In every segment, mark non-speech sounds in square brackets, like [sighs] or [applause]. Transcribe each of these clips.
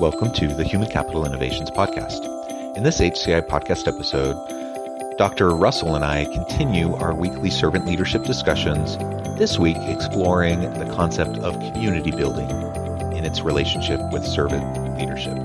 Welcome to the Human Capital Innovations Podcast. In this HCI podcast episode, Dr. Russell and I continue our weekly servant leadership discussions, this week exploring the concept of community building in its relationship with servant leadership.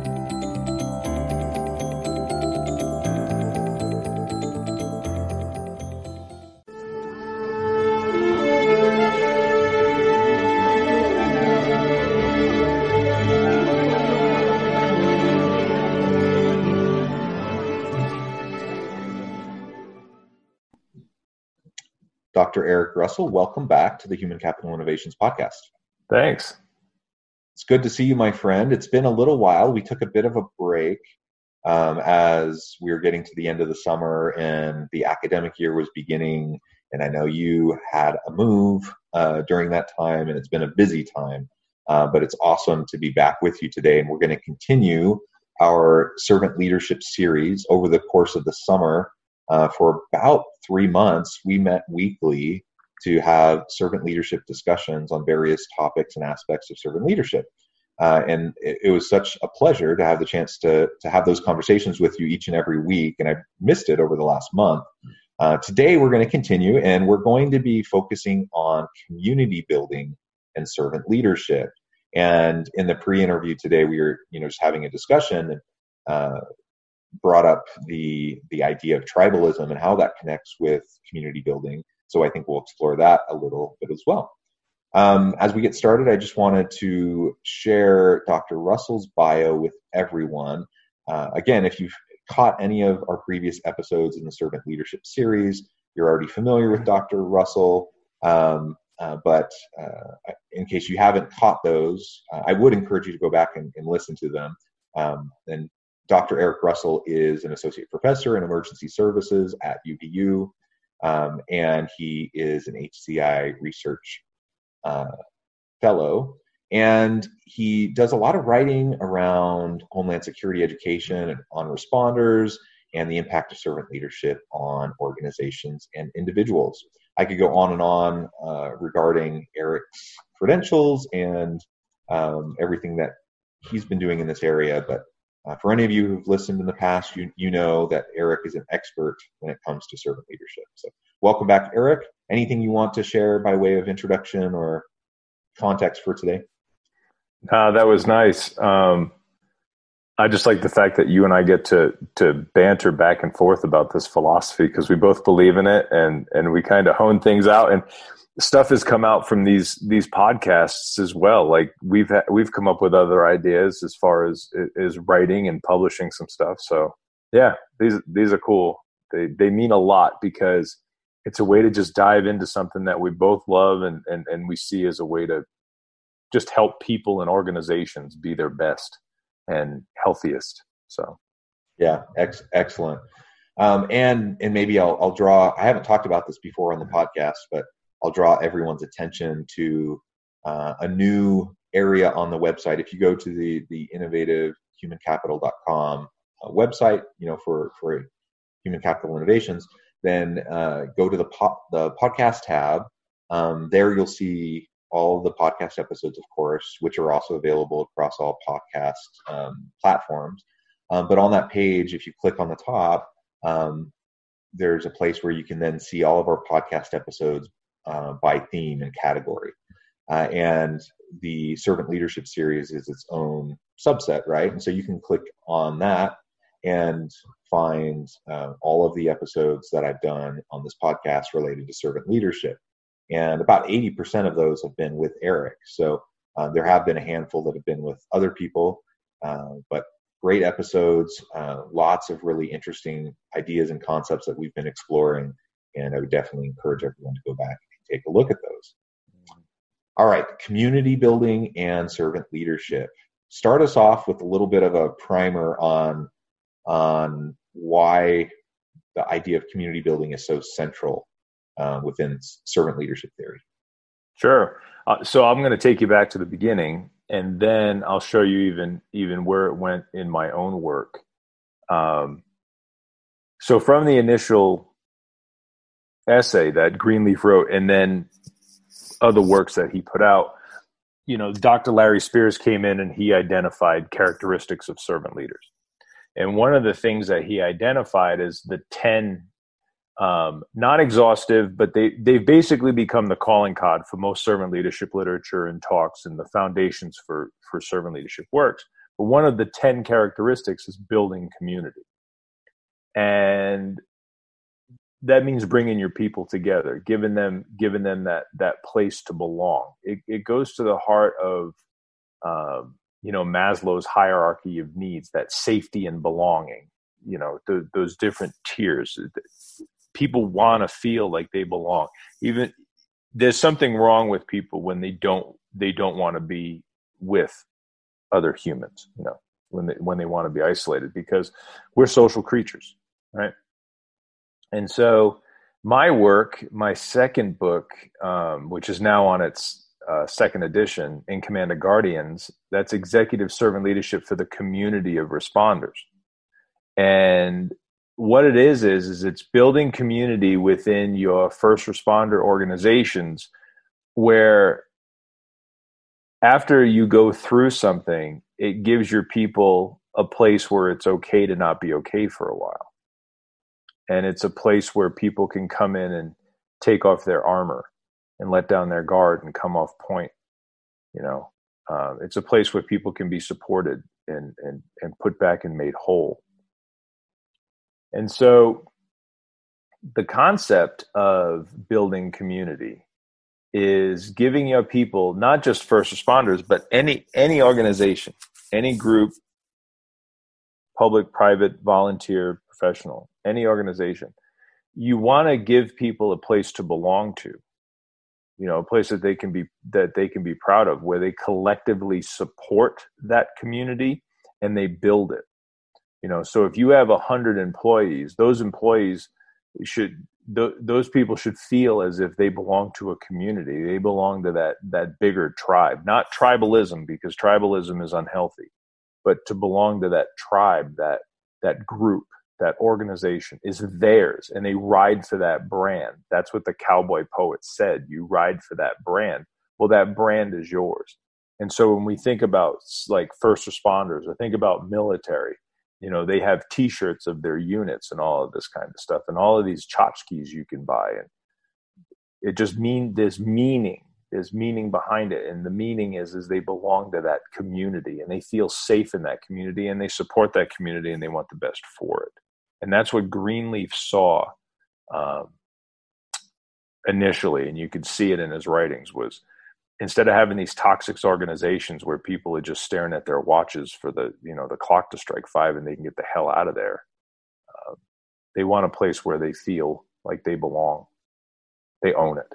Dr. Eric Russell, welcome back to the Human Capital Innovations Podcast. Thanks. It's good to see you, my friend. It's been a little while. We took a bit of a break um, as we were getting to the end of the summer and the academic year was beginning. And I know you had a move uh, during that time, and it's been a busy time. Uh, but it's awesome to be back with you today. And we're going to continue our servant leadership series over the course of the summer uh, for about three months, we met weekly to have servant leadership discussions on various topics and aspects of servant leadership. Uh, and it, it, was such a pleasure to have the chance to, to have those conversations with you each and every week. And I missed it over the last month. Uh, today, we're going to continue and we're going to be focusing on community building and servant leadership. And in the pre-interview today, we were, you know, just having a discussion. Uh, brought up the the idea of tribalism and how that connects with community building. So I think we'll explore that a little bit as well. Um, as we get started, I just wanted to share Dr. Russell's bio with everyone. Uh, again, if you've caught any of our previous episodes in the Servant Leadership series, you're already familiar with Dr. Russell. Um, uh, but uh, in case you haven't caught those, uh, I would encourage you to go back and, and listen to them. Um, and Dr. Eric Russell is an associate professor in emergency services at UVU, um, and he is an HCI research uh, fellow. And he does a lot of writing around Homeland Security education and on responders and the impact of servant leadership on organizations and individuals. I could go on and on uh, regarding Eric's credentials and um, everything that he's been doing in this area, but uh, for any of you who've listened in the past, you, you know that Eric is an expert when it comes to servant leadership. So, welcome back, Eric. Anything you want to share by way of introduction or context for today? Uh, that was nice. Um, I just like the fact that you and I get to to banter back and forth about this philosophy because we both believe in it and and we kind of hone things out. And stuff has come out from these these podcasts as well. Like we've ha- we've come up with other ideas as far as is writing and publishing some stuff. So yeah these these are cool. They they mean a lot because it's a way to just dive into something that we both love and and, and we see as a way to just help people and organizations be their best and healthiest so yeah ex- excellent um, and and maybe I'll, I'll draw i haven't talked about this before on the podcast but I'll draw everyone's attention to uh, a new area on the website. If you go to the the innovativehumancapital.com uh, website, you know for for human capital innovations, then uh, go to the po- the podcast tab. Um, there you'll see all the podcast episodes, of course, which are also available across all podcast um, platforms. Um, but on that page, if you click on the top, um, there's a place where you can then see all of our podcast episodes uh, by theme and category. Uh, and the servant leadership series is its own subset, right? And so you can click on that and find uh, all of the episodes that I've done on this podcast related to servant leadership. And about 80% of those have been with Eric. So uh, there have been a handful that have been with other people, uh, but great episodes, uh, lots of really interesting ideas and concepts that we've been exploring. And I would definitely encourage everyone to go back and take a look at those. all right, community building and servant leadership. Start us off with a little bit of a primer on on why the idea of community building is so central uh, within servant leadership theory. Sure. Uh, so I'm going to take you back to the beginning, and then I'll show you even even where it went in my own work. Um, so from the initial essay that Greenleaf wrote, and then other works that he put out, you know, Dr. Larry Spears came in and he identified characteristics of servant leaders. And one of the things that he identified is the 10 um, not exhaustive, but they they've basically become the calling card for most servant leadership literature and talks and the foundations for for servant leadership works. But one of the ten characteristics is building community, and that means bringing your people together, giving them giving them that that place to belong. It, it goes to the heart of um, you know Maslow's hierarchy of needs, that safety and belonging. You know those different tiers people want to feel like they belong. Even there's something wrong with people when they don't they don't want to be with other humans you know when they when they want to be isolated because we're social creatures right? And so my work my second book um, which is now on its uh, second edition in command of guardians that's executive servant leadership for the community of responders. And what it is is is it's building community within your first responder organizations where after you go through something it gives your people a place where it's okay to not be okay for a while. And it's a place where people can come in and take off their armor and let down their guard and come off point you know? Uh, it's a place where people can be supported and, and and put back and made whole and so the concept of building community is giving your people not just first responders but any any organization any group public private volunteer professional any organization you want to give people a place to belong to you know a place that they can be that they can be proud of where they collectively support that community and they build it you know so if you have a hundred employees those employees should th- those people should feel as if they belong to a community. They belong to that that bigger tribe not tribalism because tribalism is unhealthy but to belong to that tribe that that group that organization is theirs and they ride for that brand. That's what the cowboy poet said you ride for that brand. Well that brand is yours. And so when we think about like first responders or think about military you know they have t-shirts of their units and all of this kind of stuff and all of these tchotchkes you can buy and it just mean there's meaning there's meaning behind it and the meaning is is they belong to that community and they feel safe in that community and they support that community and they want the best for it. And that's what greenleaf saw um, initially and you could see it in his writings was instead of having these toxic organizations where people are just staring at their watches for the you know the clock to strike five and they can get the hell out of there uh, they want a place where they feel like they belong. They own it.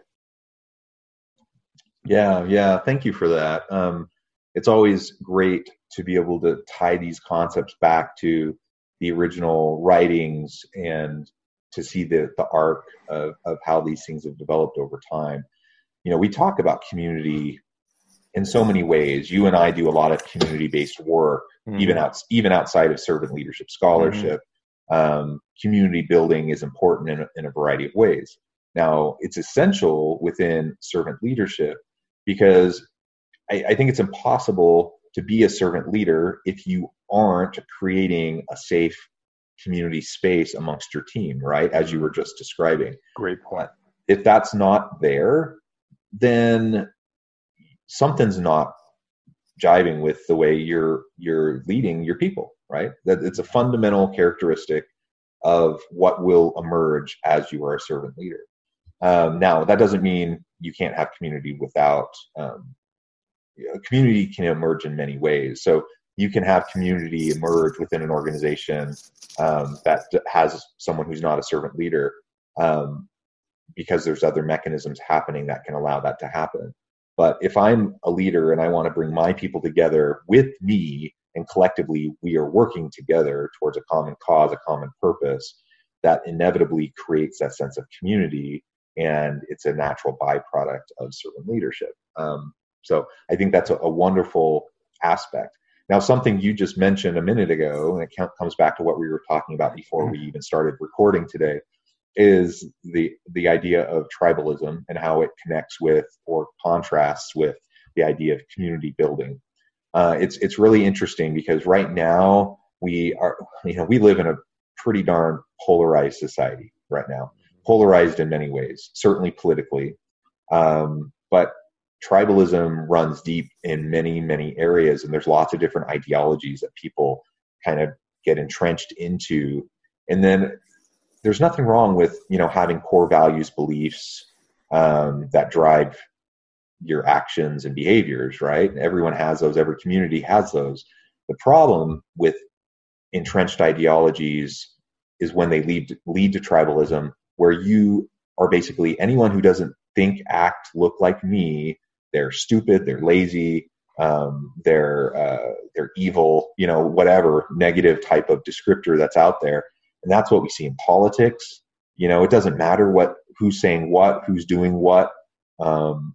Yeah yeah thank you for that. Um, it's always great to be able to tie these concepts back to the original writings and to see the, the arc of, of how these things have developed over time you know, we talk about community in so many ways. You and I do a lot of community-based work, mm-hmm. even out even outside of servant leadership scholarship. Mm-hmm. Um, community building is important in a, in a variety of ways. Now, it's essential within servant leadership because I, I think it's impossible to be a servant leader if you aren't creating a safe community space amongst your team, right? As you were just describing. Great point. If that's not there, then something's not jiving with the way you're you're leading your people right? That it's a fundamental characteristic of what will emerge as you are a servant leader. Um, now that doesn't mean you can't have community without um, community can emerge in many ways. So you can have community emerge within an organization um, that has someone who's not a servant leader um, because there's other mechanisms happening that can allow that to happen. But if I'm a leader and I want to bring my people together with me and collectively we are working together towards a common cause, a common purpose, that inevitably creates that sense of community and it's a natural byproduct of servant leadership. Um, so I think that's a, a, wonderful aspect. Now, something you just mentioned a minute ago, and it comes back to what we were talking about before we even started recording today, is the the idea of tribalism and how it connects with or contrasts with the idea of community building. Uh, it's it's really interesting because right now we are you know we live in a pretty darn polarized society right now, polarized in many ways, certainly politically, um, but tribalism runs deep in many many areas, and there's lots of different ideologies that people kind of get entrenched into, and then there's nothing wrong with you know having core values beliefs um, that drive your actions and behaviors right? Everyone has those. Every community has those. The problem with entrenched ideologies is when they lead lead to tribalism where you are basically anyone who doesn't think act look like me they're stupid they're lazy um, they're uh, they're evil you know whatever negative type of descriptor that's out there and that's what we see in politics. You know, it doesn't matter what who's saying what, who's doing what. Um,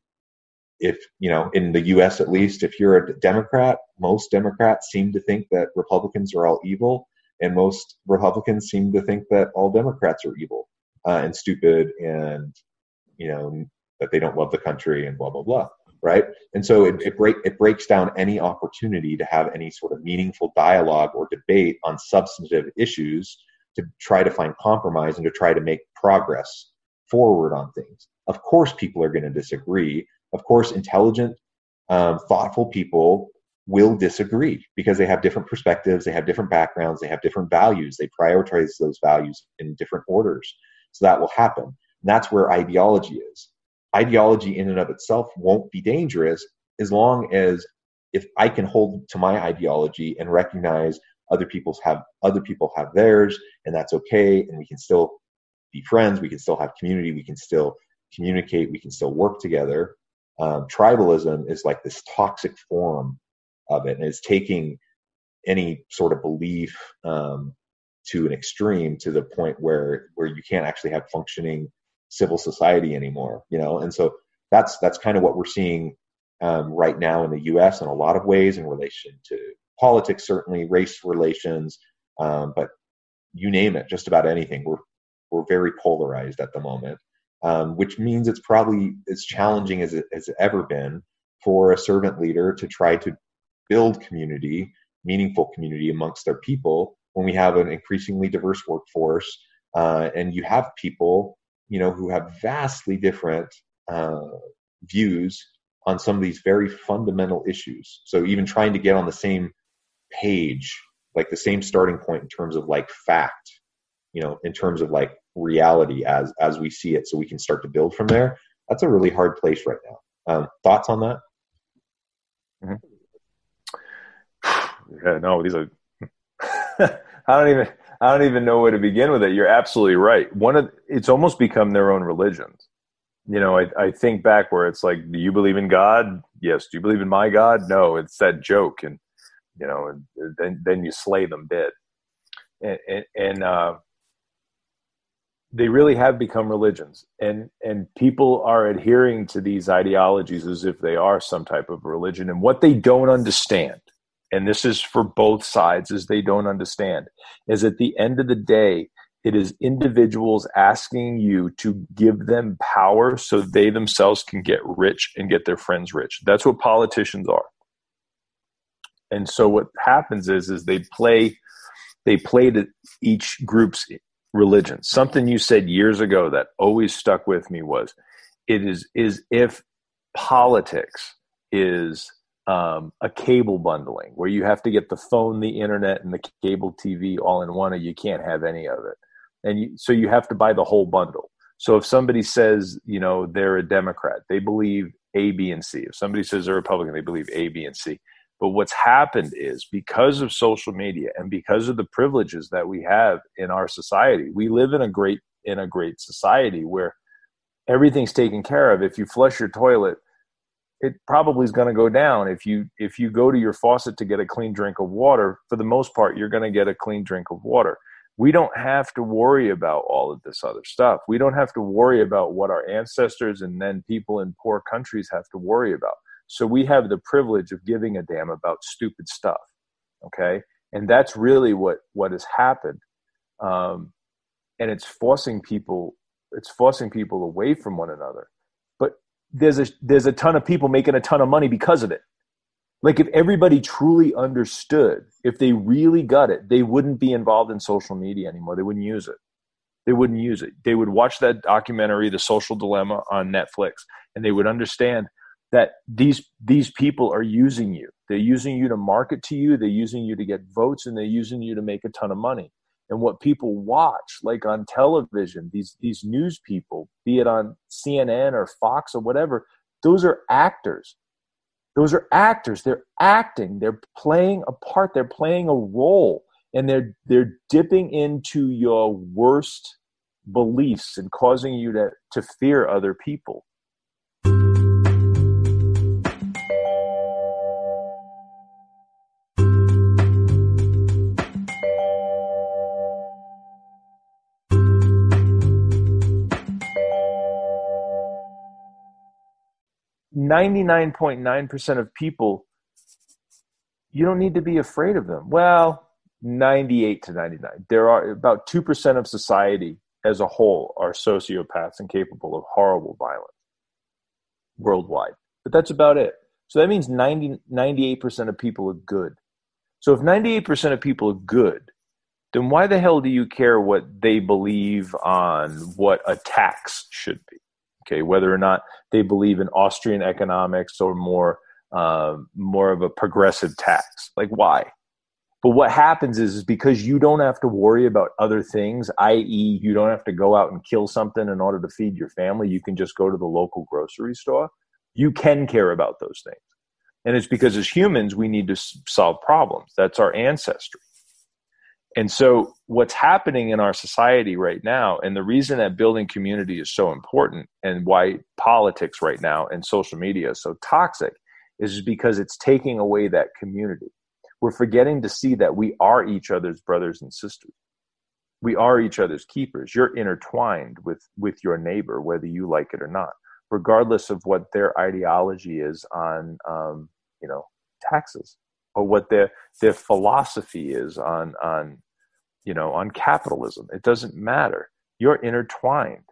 if you know, in the U.S. at least, if you're a Democrat, most Democrats seem to think that Republicans are all evil, and most Republicans seem to think that all Democrats are evil uh, and stupid, and you know that they don't love the country and blah blah blah right? And so it, it, break, it breaks down any opportunity to have any sort of meaningful dialogue or debate on substantive issues to try to find compromise and to try to make progress forward on things. Of course, people are going to disagree. Of course, intelligent, um, thoughtful people will disagree because they have different perspectives, they have different backgrounds, they have different values. They prioritize those values in different orders. So that will happen. And that's where ideology is. Ideology in and of itself won't be dangerous as long as if I can hold to my ideology and recognize other people's have other people have theirs and that's okay and we can still be friends we can still have community we can still communicate we can still work together. Um, tribalism is like this toxic form of it and it's taking any sort of belief um, to an extreme to the point where where you can't actually have functioning civil society anymore you know? And so that's that's kind of what we're seeing um, right now in the us in a lot of ways in relation to politics, certainly race relations, um, but you name it, just about anything. We're we're very polarized at the moment, um, which means it's probably as challenging as it has ever been for a servant leader to try to build community, meaningful community amongst their people when we have an increasingly diverse workforce uh, and you have people, you know, who have vastly different uh, views on some of these very fundamental issues. So even trying to get on the same page like the same starting point in terms of like fact you know in terms of like reality as as we see it so we can start to build from there that's a really hard place right now. Um, thoughts on that? Mm-hmm. [sighs] yeah no these are [laughs] i don't even i don't even know where to begin with it. You're absolutely right. One of it's almost become their own religions. You know I, I think back where it's like do you believe in god? Yes. Do you believe in my god? No. It's that joke and you know, and then then you slay them dead, and and, and uh, they really have become religions, and and people are adhering to these ideologies as if they are some type of religion, and what they don't understand, and this is for both sides, is they don't understand, is at the end of the day. It is individuals asking you to give them power so they themselves can get rich and get their friends rich. That's what politicians are and so what happens is is they play they play to each group's religion. Something you said years ago that always stuck with me was it is is if politics is um, a cable bundling where you have to get the phone the internet and the cable tv all in one or you can't have any of it. And you, so you have to buy the whole bundle. So if somebody says you know they're a democrat they believe a b and c. If somebody says they're republican they believe a b and c but what's happened is because of social media and because of the privileges that we have in our society, we live in a great in a great society where everything's taken care of. If you flush your toilet, it probably is going to go down. If you if you go to your faucet to get a clean drink of water for the most part you're going to get a clean drink of water. We don't have to worry about all of this other stuff. We don't have to worry about what our ancestors and then people in poor countries have to worry about so we have the privilege of giving a damn about stupid stuff okay? And that's really what what has happened. Um, and it's forcing people it's forcing people away from one another. But there's a there's a ton of people making a ton of money because of it. Like if everybody truly understood if they really got it they wouldn't be involved in social media anymore. They wouldn't use it. They wouldn't use it. They would watch that documentary the social dilemma on netflix and they would understand that these these people are using you. They're using you to market to you. They're using you to get votes and they're using you to make a ton of money. And what people watch like on television these these news people be it on cnn or fox or whatever those are actors. Those are actors. They're acting. They're playing a part. They're playing a role. And they're they're dipping into your worst beliefs and causing you to to fear other people 99.9% of people, you don't need to be afraid of them. Well, 98 to 99. There are about 2% of society as a whole are sociopaths and capable of horrible violence worldwide. But that's about it. So that means 90, 98% of people are good. So if 98% of people are good, then why the hell do you care what they believe on what a tax should be? Okay whether or not they believe in austrian economics or more uh, more of a progressive tax. Like why? But what happens is, is because you don't have to worry about other things i.e you don't have to go out and kill something in order to feed your family. You can just go to the local grocery store. You can care about those things. And it's because as humans we need to solve problems. That's our ancestry and so, what's happening in our society right now, and the reason that building community is so important, and why politics right now and social media is so toxic, is because it's taking away that community. We're forgetting to see that we are each other's brothers and sisters. We are each other's keepers. You're intertwined with, with your neighbor, whether you like it or not, regardless of what their ideology is on, um, you know, taxes or what their their philosophy is on on you know, on capitalism. It doesn't matter. You're intertwined.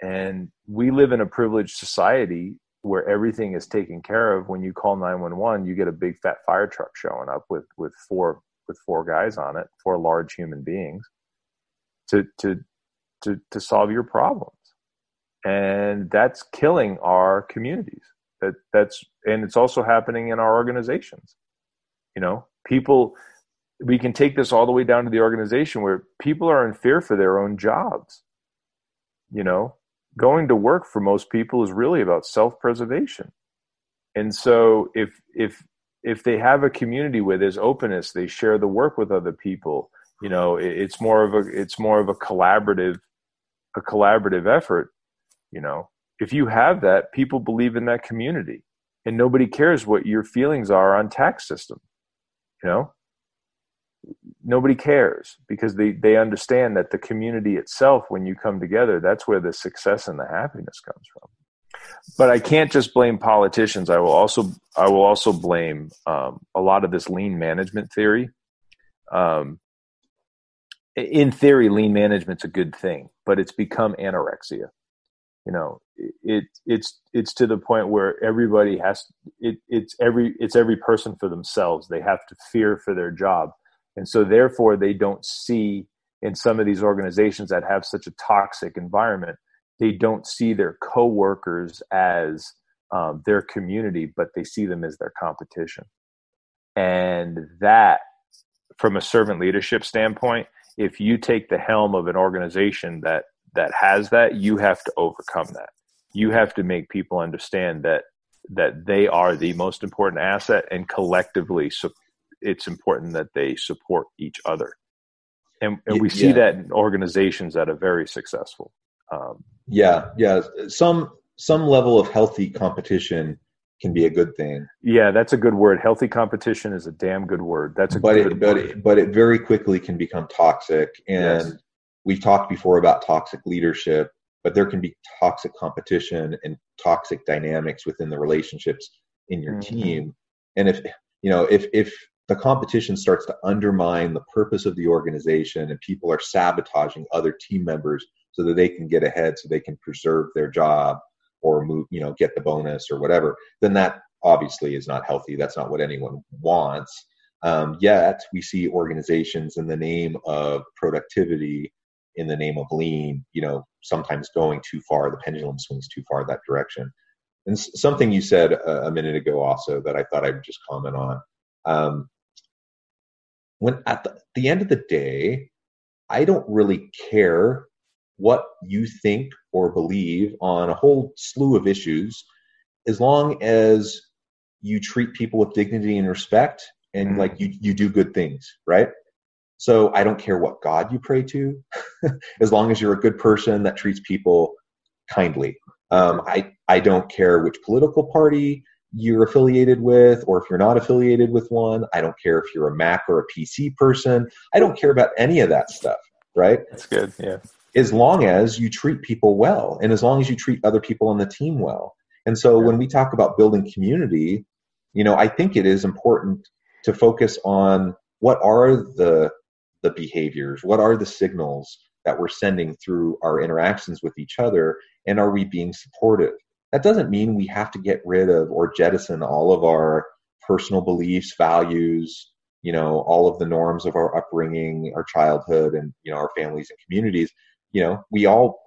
And we live in a privileged society where everything is taken care of. When you call 911, you get a big fat fire truck showing up with, with four with four guys on it, four large human beings to to to to solve your problems. And that's killing our communities. That that's and it's also happening in our organizations. You know, people we can take this all the way down to the organization where people are in fear for their own jobs. You know, going to work for most people is really about self-preservation. And so if if if they have a community where there's openness, they share the work with other people, you know, it's more of a it's more of a collaborative a collaborative effort, you know. If you have that, people believe in that community and nobody cares what your feelings are on tax system. You know, nobody cares because they, they understand that the community itself, when you come together, that's where the success and the happiness comes from. But I can't just blame politicians. I will also I will also blame um, a lot of this lean management theory. Um, in theory, lean management's a good thing, but it's become anorexia. You know, it it's it's to the point where everybody has it, it's every it's every person for themselves. They have to fear for their job and so, therefore, they don't see in some of these organizations that have such a toxic environment, they don't see their coworkers as um, their community, but they see them as their competition. And that, from a servant leadership standpoint, if you take the helm of an organization that that has that, you have to overcome that. You have to make people understand that that they are the most important asset and collectively it's important that they support each other. And, and we see yeah. that in organizations that are very successful. Um, yeah, yeah. Some some level of healthy competition can be a good thing. Yeah, that's a good word. Healthy competition is a damn good word. That's a but good it, but word. it, but it very quickly can become toxic. And Yes. we've talked before about toxic leadership, but there can be toxic competition and toxic dynamics within the relationships in your Mhm. team. And if you know if if the competition starts to undermine the purpose of the organization and people are sabotaging other team members so that they can get ahead so they can preserve their job or move you know get the bonus or whatever then that obviously is not healthy. That's not what anyone wants. Um, yet we see organizations in the name of productivity in the name of lean you know sometimes going too far the pendulum swings too far that direction. And something you said a, minute ago also that i thought i'd just comment on. Um, when at the, the end of the day i don't really care what you think or believe on a whole slew of issues as long as you treat people with dignity and respect and Mhm. like you you do good things right so i don't care what god you pray to [laughs] as long as you're a good person that treats people kindly um, I, I don't care which political party you're affiliated with or if you're not affiliated with one i don't care if you're a mac or a pc person i don't care about any of that stuff right That's good. Yeah. as long as you treat people well and as long as you treat other people on the team well. And so Yeah. when we talk about building community, you know, I think it is important to focus on what are the the behaviors, what are the signals that we're sending through our interactions with each other and are we being supportive? That doesn't mean we have to get rid of or jettison all of our personal beliefs, values, you know, all of the norms of our upbringing, our childhood and you know our families and communities. You know we all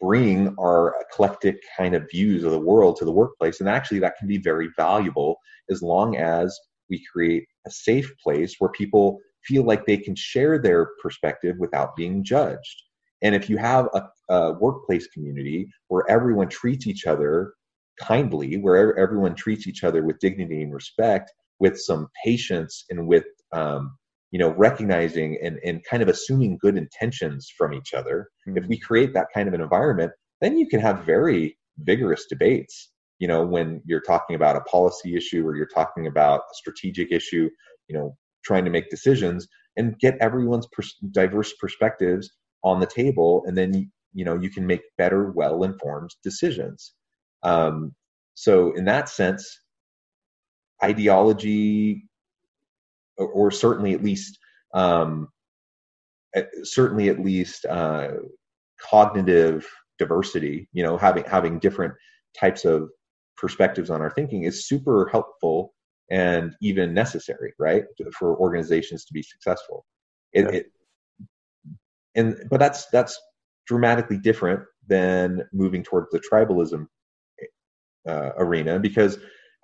bring our eclectic kind of views of the world to the workplace and actually that can be very valuable as long as we create a safe place where people feel like they can share their perspective without being judged and if you have a, a workplace community where everyone treats each other kindly where everyone treats each other with dignity and respect with some patience and with um, you know recognizing and, and kind of assuming good intentions from each other if Mhm. we create that kind of an environment then you can have very vigorous debates you know when you're talking about a policy issue or you're talking about a strategic issue you know trying to make decisions and get everyone's pers- diverse perspectives on the table and then you know you can make better well informed decisions um, so in that sense ideology or, or certainly at least um, certainly at least uh, cognitive diversity you know having having different types of perspectives on our thinking is super helpful and even necessary right for organizations to be successful it, Yeah. it and but that's that's dramatically different than moving towards the tribalism uh, arena because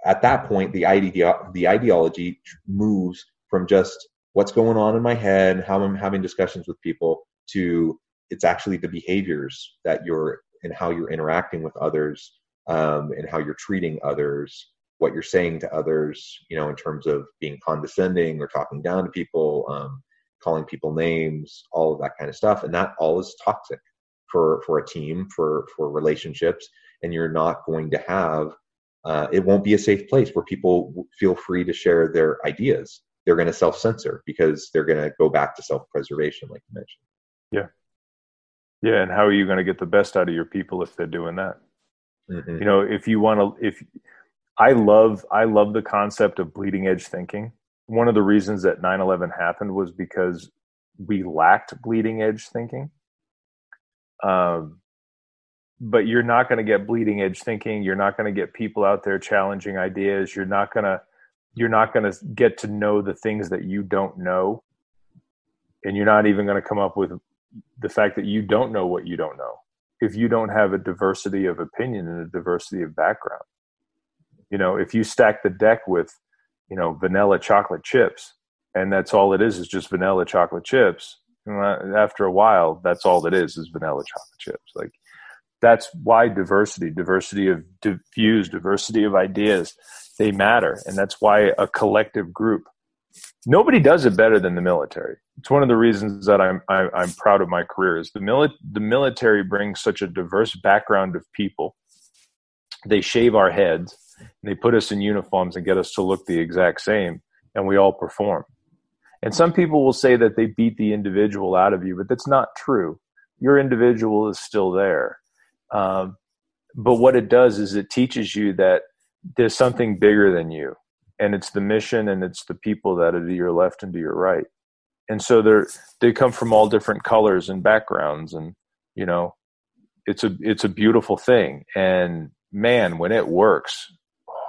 at that point the ideo- the ideology moves from just what's going on in my head how I'm having discussions with people to it's actually the behaviors that you're and how you're interacting with others um, and how you're treating others what you're saying to others you know in terms of being condescending or talking down to people um, calling people names all of that kind of stuff and that all is toxic for for a team for for relationships and you're not going to have uh, it won't be a safe place where people feel free to share their ideas they're going to self-censor because they're going to go back to self-preservation like you mentioned Yeah. Yeah. And how are you going to get the best out of your people if they're doing that? Mhm. You know, if you want to, if I love, I love the concept of bleeding edge thinking. One of the reasons that 9 11 happened was because we lacked bleeding edge thinking. Um, but you're not going to get bleeding edge thinking. You're not going to get people out there challenging ideas. You're not going to, you're not going to get to know the things that you don't know. And you're not even going to come up with the fact that you don't know what you don't know if you don't have a diversity of opinion and a diversity of background. You know, if you stack the deck with, you know, vanilla chocolate chips, and that's all it is is just vanilla chocolate chips. After a while, that's all it is is vanilla chocolate chips. Like that's why diversity, diversity of views, diversity of ideas, they matter, and that's why a collective group. Nobody does it better than the military. It's one of the reasons that I'm I, I'm proud of my career. Is the mili- the military brings such a diverse background of people. They shave our heads And they put us in uniforms and get us to look the exact same, and we all perform. And some people will say that they beat the individual out of you, but that's not true. Your individual is still there. Um, but what it does is it teaches you that there's something bigger than you, and it's the mission and it's the people that are to your left and to your right. And so they're they come from all different colors and backgrounds, and you know, it's a it's a beautiful thing. And man, when it works,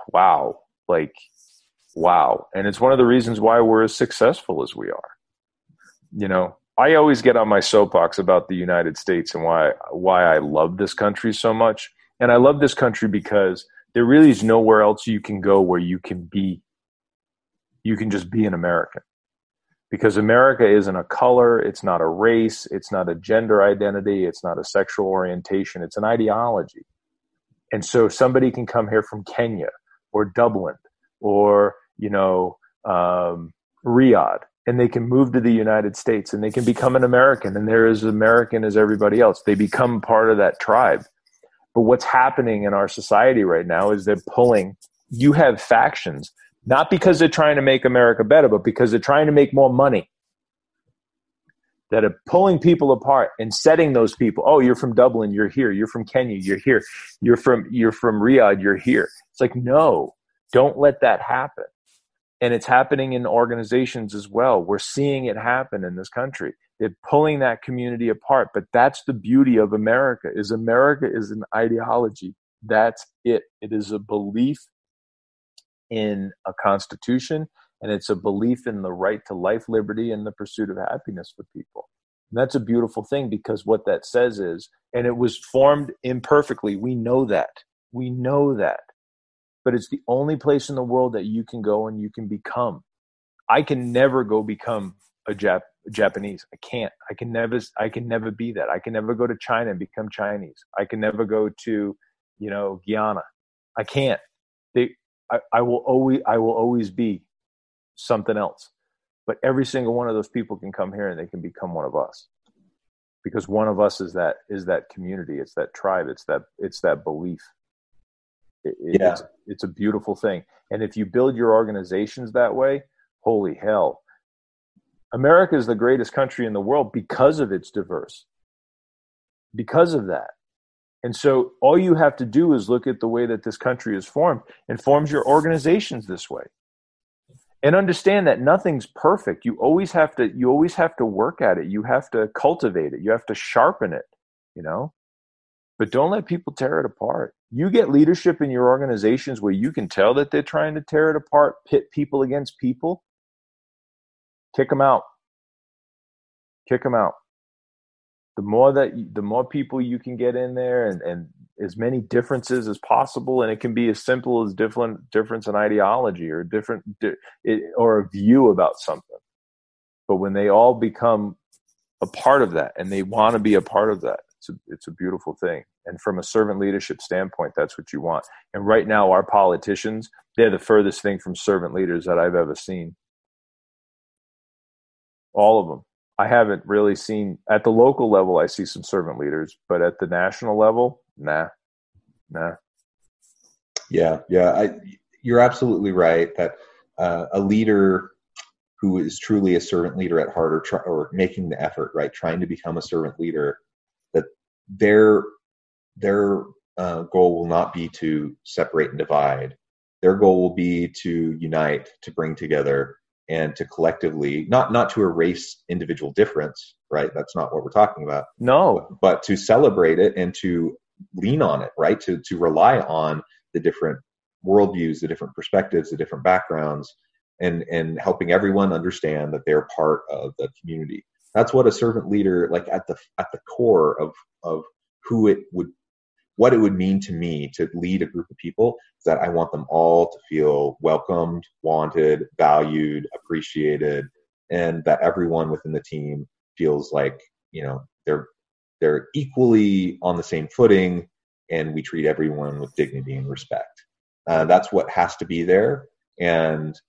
wow, like wow. And it's one of the reasons why we're as successful as we are. You know, I always get on my soapbox about the United States and why why I love this country so much. And I love this country because there really is nowhere else you can go where you can be you can just be an American. Because America isn't a color, it's not a race, it's not a gender identity, it's not a sexual orientation, it's an ideology. And so somebody can come here from Kenya or Dublin or you know, um, Riyadh, and they can move to the United States and they can become an American, and they're as American as everybody else. They become part of that tribe. But what's happening in our society right now is they're pulling. You have factions, not because they're trying to make America better, but because they're trying to make more money. That are pulling people apart and setting those people. Oh, you're from Dublin, you're here. You're from Kenya, you're here. You're from you're from Riyadh, you're here. It's like no, don't let that happen. And it's happening in organizations as well. We're seeing it happen in this country. They're pulling that community apart but that's the beauty of america is america is an ideology. That's it. It is a belief in a constitution and it's a belief in the right to life liberty and the pursuit of happiness for people. And that's a beautiful thing because what that says is and it was formed imperfectly. We know that. We know that but it's the only place in the world that you can go and you can become. I can never go become a Jap- Japanese. I can't. I can never. I can never be that. I can never go to China and become Chinese. I can never go to, you know, Guyana. I can't. They. I, I will always. I will always be something else. But every single one of those people can come here and they can become one of us, because one of us is that is that community. It's that tribe. It's that it's that belief. It, yeah. It's, it's a beautiful thing. And if you build your organizations that way, holy hell. America is the greatest country in the world because of its diverse. Because of that. And so all you have to do is look at the way that this country is formed and forms your organizations this way. And understand that nothing's perfect. You always have to you always have to work at it. You have to cultivate it. You have to sharpen it, you know? But don't let people tear it apart you get leadership in your organizations where you can tell that they're trying to tear it apart, pit people against people, kick them out. Kick them out. The more that the more people you can get in there and, and as many differences as possible, and it can be as simple as different difference in ideology or different or a view about something. But when they all become a part of that and they want to be a part of that, it's a, it's a beautiful thing. And from a servant leadership standpoint, that's what you want. And right now, our politicians, they're the furthest thing from servant leaders that I've ever seen. All of them. I haven't really seen at the local level. I see some servant leaders, but at the national level, nah, nah. Yeah, yeah. I, you're absolutely right that uh, a leader who is truly a servant leader at heart, or, try, or making the effort, right, trying to become a servant leader, their their uh, goal will not be to separate and divide. Their goal will be to unite, to bring together, and to collectively not not to erase individual difference. Right? That's not what we're talking about. No, but to celebrate it and to lean on it. Right? To to rely on the different worldviews, the different perspectives, the different backgrounds, and and helping everyone understand that they're part of the community. That's what a servant leader, like at the at the core of of who it would what it would mean to me to lead a group of people is that I want them all to feel welcomed, wanted, valued, appreciated, and that everyone within the team feels like you know they're they're equally on the same footing, and we treat everyone with dignity and respect. Uh, that's what has to be there, and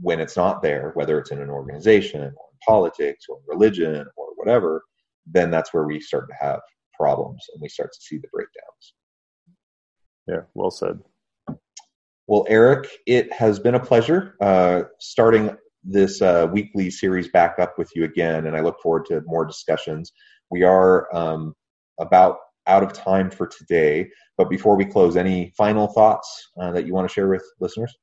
when it's not there, whether it's in an organization politics or religion or whatever, then that's where we start to have problems and we start to see the breakdowns. Yeah, well said. Well, Eric, it has been a pleasure uh, starting this uh, weekly series back up with you again, and I look forward to more discussions. We are um, about out of time for today, but before we close, any final thoughts uh, that you want to share with listeners?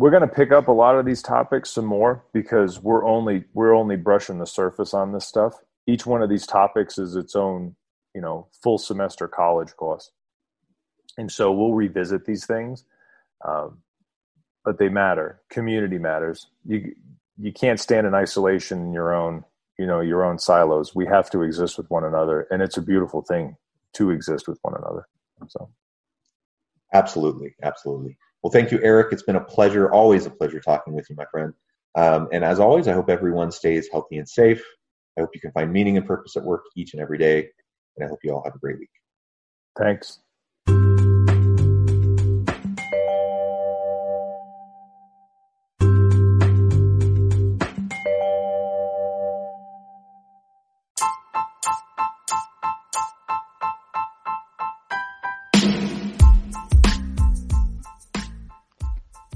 We're going to pick up a lot of these topics some more because we're only we're only brushing the surface on this stuff. Each one of these topics is its own, you know, full semester college course, and so we'll revisit these things. Um, but they matter. Community matters. You you can't stand in isolation in your own you know your own silos. We have to exist with one another, and it's a beautiful thing to exist with one another. So, absolutely, absolutely. Well, thank you, Eric. It's been a pleasure, always a pleasure talking with you, my friend. Um, and as always, I hope everyone stays healthy and safe. I hope you can find meaning and purpose at work each and every day. And I hope you all have a great week. Thanks.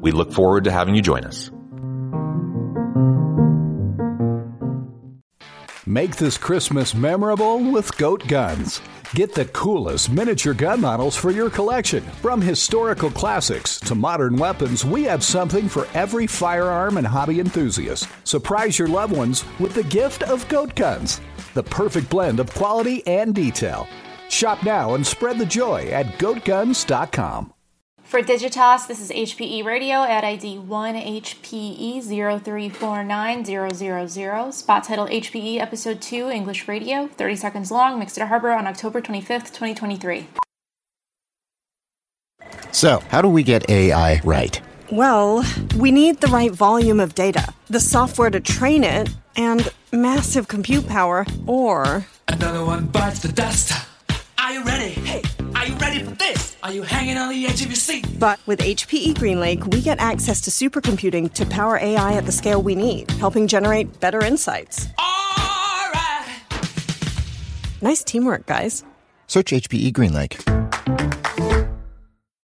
We look forward to having you join us. Make this Christmas memorable with Goat Guns. Get the coolest miniature gun models for your collection. From historical classics to modern weapons, we have something for every firearm and hobby enthusiast. Surprise your loved ones with the gift of Goat Guns, the perfect blend of quality and detail. Shop now and spread the joy at goatguns.com. For Digitas, this is HPE Radio at ID 1HPE0349000. Spot title HPE Episode 2 English Radio, 30 seconds long, mixed at Harbor on October 25th, 2023. So, how do we get AI right? Well, we need the right volume of data, the software to train it, and massive compute power, or. Another one bites the dust. Are you ready? Hey, are you ready for this? Are you hanging on the edge of your seat? But with HPE GreenLake, we get access to supercomputing to power AI at the scale we need, helping generate better insights. All right. Nice teamwork, guys. Search HPE GreenLake.